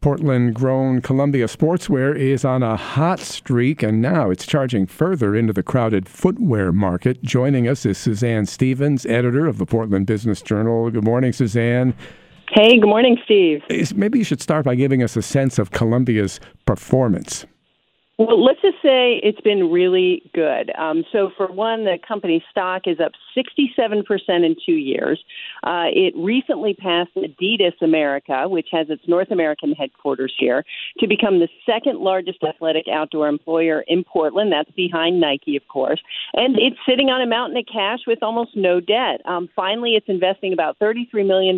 Portland grown Columbia sportswear is on a hot streak, and now it's charging further into the crowded footwear market. Joining us is Suzanne Stevens, editor of the Portland Business Journal. Good morning, Suzanne. Hey, good morning, Steve. Maybe you should start by giving us a sense of Columbia's performance. Well, let's just say it's been really good. Um, so, for one, the company stock is up 67% in two years. Uh, it recently passed Adidas America, which has its North American headquarters here, to become the second largest athletic outdoor employer in Portland. That's behind Nike, of course. And it's sitting on a mountain of cash with almost no debt. Um, finally, it's investing about $33 million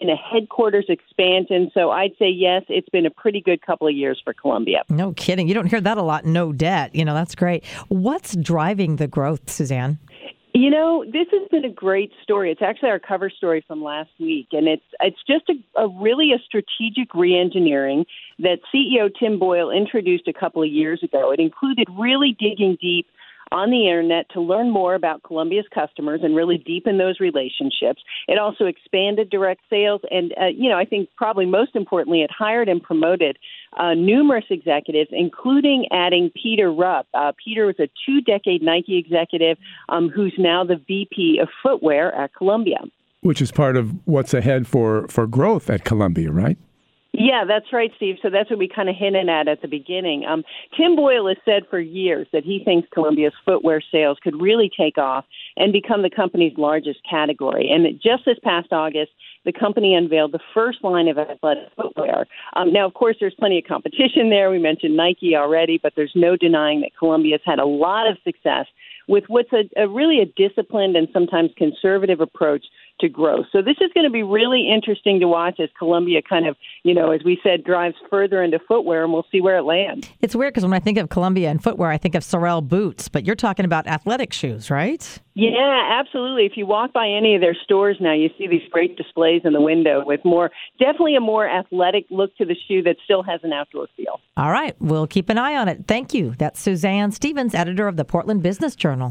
in a headquarters expansion. So I'd say yes, it's been a pretty good couple of years for Columbia. No kidding. You don't hear that a lot. No debt. You know, that's great. What's driving the growth, Suzanne? You know, this has been a great story. It's actually our cover story from last week, and it's it's just a, a really a strategic reengineering that CEO Tim Boyle introduced a couple of years ago. It included really digging deep on the internet to learn more about Columbia's customers and really deepen those relationships. It also expanded direct sales, and uh, you know, I think probably most importantly, it hired and promoted uh, numerous executives, including adding Peter Rupp. Uh, Peter was a two-decade Nike executive um, who's now the VP of footwear at Columbia. Which is part of what's ahead for, for growth at Columbia, right? Yeah, that's right, Steve. So that's what we kind of hinted at at the beginning. Um, Tim Boyle has said for years that he thinks Columbia's footwear sales could really take off and become the company's largest category. And just this past August, the company unveiled the first line of athletic footwear. Um, now, of course, there's plenty of competition there. We mentioned Nike already, but there's no denying that Columbia's had a lot of success with what's a, a really a disciplined and sometimes conservative approach to growth. So this is going to be really interesting to watch as Columbia kind of, you know, as we said, drives further into footwear, and we'll see where it lands. It's weird because when I think of Columbia and footwear, I think of Sorel boots, but you're talking about athletic shoes, right? Yeah, absolutely. If you walk by any of their stores now, you see these great displays in the window with more, definitely a more athletic look to the shoe that still has an outdoor feel. All right, we'll keep an eye on it. Thank you. That's Suzanne Stevens, editor of the Portland Business Journal.